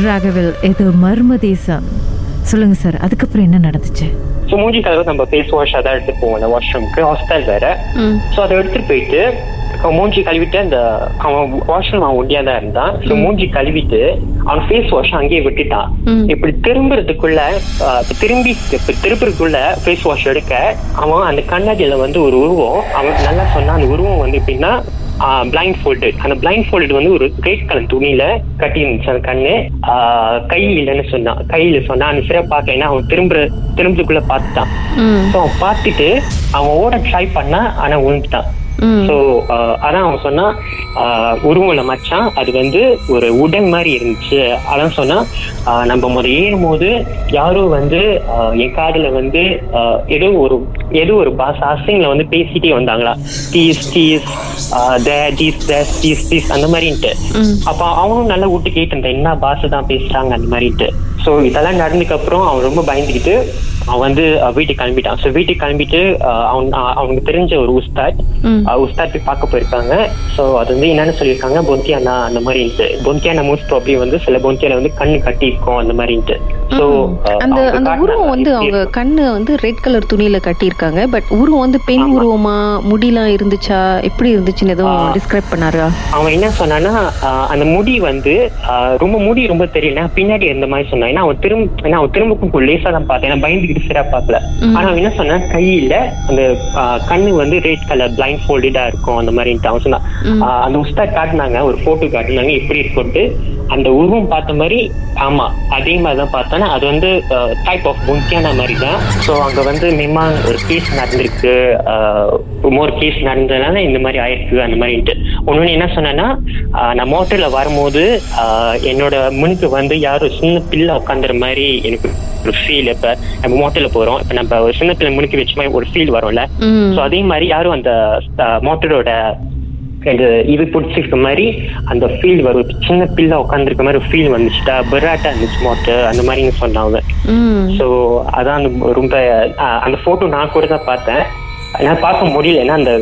ராகவில் இது மர்ம தேசம். சொல்லுங்க சார் அதுக்கப்புறம் என்ன நடந்துச்சு? ஸோ மூஞ்சி கழுவு நம்ம ஃபேஸ் வாஷ் அதான் எடுத்துட்டு போவோம் அந்த வாஷ்ரூம்க்கு ஹாஸ்டல் வேற. ஸோ அதை எடுத்துட்டு போயிட்டு அவன் மூஞ்சி கழுவிட்டு அந்த அவன் வாஷ்ரூம் அவன் ஒண்டியா தான் இருந்தான். ஸோ மூஞ்சி கழுவிட்டு அவன் ஃபேஸ் வாஷ் அங்கேயே விட்டுட்டான். இப்படி திரும்புறதுக்குள்ள திரும்பி இப்ப திருப்புறதுக்குள்ள ஃபேஸ் வாஷ் எடுக்க அவன் அந்த கண்ணாடியில வந்து ஒரு உருவம் அவன் நல்லா சொன்னான் அந்த உருவம் வந்து எப்படின்னா பிளைண்ட் ஃபோல்டட் அந்த பிளைண்ட் ஃபோல்டட் வந்து ஒரு ரெட் கலர் துணியில கட்டி இருந்துச்சு அந்த கண்ணு. ஆஹ், கை இல்லைன்னு சொன்னான் கையில சொன்னான் அந்த சிறை பார்க்க ஏன்னா அவன் திரும்புற திரும்புறதுக்குள்ள பார்த்துட்டான். ஸோ அவன் பார்த்துட்டு அவன் ஓட ட்ரை பண்ணா ஆனா விழுந்துட்டான் ஸோ அதான் அவன் சொன்னா உருவல மச்சான் அது வந்து ஒரு உடன் மாதிரி இருந்துச்சு. அதான் சொன்னா நம்ம முத ஏறும் போது யாரோ வந்து என் காதுல வந்து ஏதோ ஒரு ஏதோ ஒரு பாஸ் அசிங்ல வந்து பேசிட்டே வந்தாங்களா. டீஸ் டீஸ் டீஸ் டேஸ் டீஸ் அந்த மாதிரின்ட்டு. அப்ப அவனும் நல்லா விட்டு கேட்டு என்ன பாஷை தான் பேசுறாங்க? அந்த மாதிரிட்டு ஸோ இதெல்லாம் நடந்ததுக்கு அப்புறம் அவன் ரொம்ப பயந்துக்கிட்டு அவன் வந்து வீட்டுக்கு கிளம்பிட்டான். ஸோ வீட்டுக்கு கிளம்பிட்டு அவன் அவனுக்கு தெரிஞ்ச ஒரு உஸ்தாத். உஸ்தாத் போய் பார்க்க போயிருக்காங்க. ஸோ அது வந்து என்னன்னு சொல்லியிருக்காங்க பொந்தியானா அந்த மாதிரின்ட்டு பொந்தியானா மோஸ்ட் ப்ராப்ளி வந்து சில பொந்தியால வந்து கண்ணு கட்டி இருக்கும் அந்த மாதிரின்ட்டு ஸோ அந்த அந்த உருவம் வந்து அவங்க கண்ணு வந்து ரெட் கலர் துணியில கட்டியிருக்காங்க. பட் உருவம் வந்து பெண் உருவமா முடிலாம் இருந்துச்சா? எப்படி இருந்துச்சுன்னு எதுவும் டிஸ்கிரைப் பண்ணாரா? அவன் என்ன சொன்னான்னா அந்த முடி வந்து ரொம்ப முடி ரொம்ப தெரியல. பின்னாடி இருந்த மாதிரி சொன்னான். ஏன்னா அவன் திரும்ப ஏன்னா அவன் திரும்ப லேசா தான் பார்த்தேன். ஏன்னா பார்க்கல ம். ஆனா என்ன சொன்னான் கையில அந்த கண்ணு வந்து ரெட் கலர் பிளைண்ட் ஃபோல்டடா இருக்கும் அந்த மாதிரின்ட்டு அவன் சொன்னான் ம். ஆஹ், அந்த உஸ்தாத் காட்டினாங்க ஒரு போட்டோ காட்டினாங்க எப்படி இருக்கும்ட்டு அந்த உருவம் பார்த்த மாதிரி ஆமா அதே மாதிரி தான் பார்த்தானா. அது வந்து டைப் ஆஃப் புங்கியான மாதிரி தான். ஸோ அங்க வந்து மிம்மா ஒரு கேஸ் நடந்திருக்கு. மோர் கேஸ் நடந்ததுனால இந்த மாதிரி ஆயிருக்கு அந்த மாதிரின்ட்டு. ஒன்று என்ன சொன்னேன்னா நான் மோட்டர்ல வரும்போது என்னோட முனுக்கு வந்து யாரும் சின்ன பிள்ளை உட்காந்துற மாதிரி எனக்கு ஒரு ஃபீல் இப்ப நம்ம மோட்டர்ல போறோம். இப்ப நம்ம ஒரு சின்ன பிள்ளை முனுக்கு வச்ச மாதிரி ஒரு ஃபீல் வரும்ல. ஸோ அதே மாதிரி யாரும் அந்த மோட்டரோட இது பிடிச்சிருக்க மாதிரி அந்த ஃபீல் வரும். சின்ன பிள்ளை உட்காந்துருக்க மாதிரி ஃபீல் வந்துச்சுட்டா பெராட்டா இருந்துச்சு மோட்டர் அந்த மாதிரின்னு சொன்னாங்க ஸோ அதான் அந்த ரொம்ப அந்த போட்டோ நான் கூட தான் பார்த்தேன். நான் பார்க்க முடியல. ஏன்னா அந்த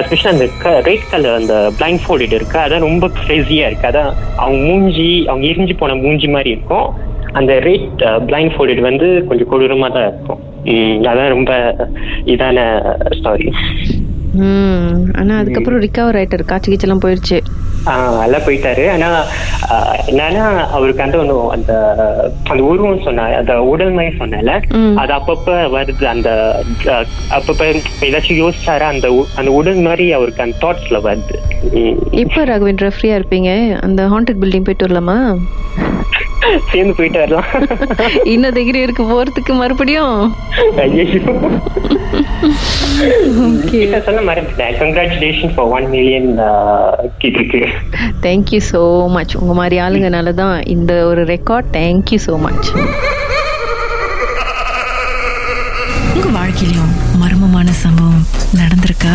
எஸ்பெஷலி அந்த ரெட் கலர் அந்த பிளைண்ட் ஃபோல்டட் இருக்கு. அதான் ரொம்ப கிரேசியா இருக்கு. அதான் அவங்க மூஞ்சி அவங்க எரிஞ்சு போன மூஞ்சி மாதிரி இருக்கும். அந்த ரெட் பிளைண்ட் ஃபோல்டட் வந்து கொஞ்சம் கொடூரமா தான் இருக்கும். அதான் ரொம்ப இதான ஸ்டாரி ஆனா அதுக்கப்புறம் ரிகவர் ஆயிட்டாரு. காய்ச்சி கீச்செல்லாம் போயிடுச்சு ஆஹ் எல்லாம் போயிட்டாரு. ஆனா என்னன்னா அவருக்கு அந்த ஒண்ணு அந்த அந்த உருவம் சொன்னார் அந்த உடல் மாதிரி சொன்னல. அது அப்பப்ப வருது. அந்த அப்பப்ப ஏதாச்சும் யோசிச்சாரா? அந்த அந்த உடல் மாதிரி அவருக்கு அந்த தாட்ஸ்ல வருது. எப்போ ராகவேந்திரா ஃப்ரீயா இருப்பீங்க? அந்த ஹாண்டட் பில்டிங் போயிட்டு வரலாமா? சேர்ந்து போயிட்டு வரலாம். இன்னும் டிகிரி இருக்கு போறதுக்கு மறுபடியும்? தேங்க்யூ ஸோ மச் உங்க மாதிரி ஆளுங்கனால தான் இந்த ஒரு ரெக்கார்ட் தேங்க்யூ ஸோ மச் உங்க வாழ்க்கையிலும் மர்மமான சம்பவம் நடந்திருக்கா?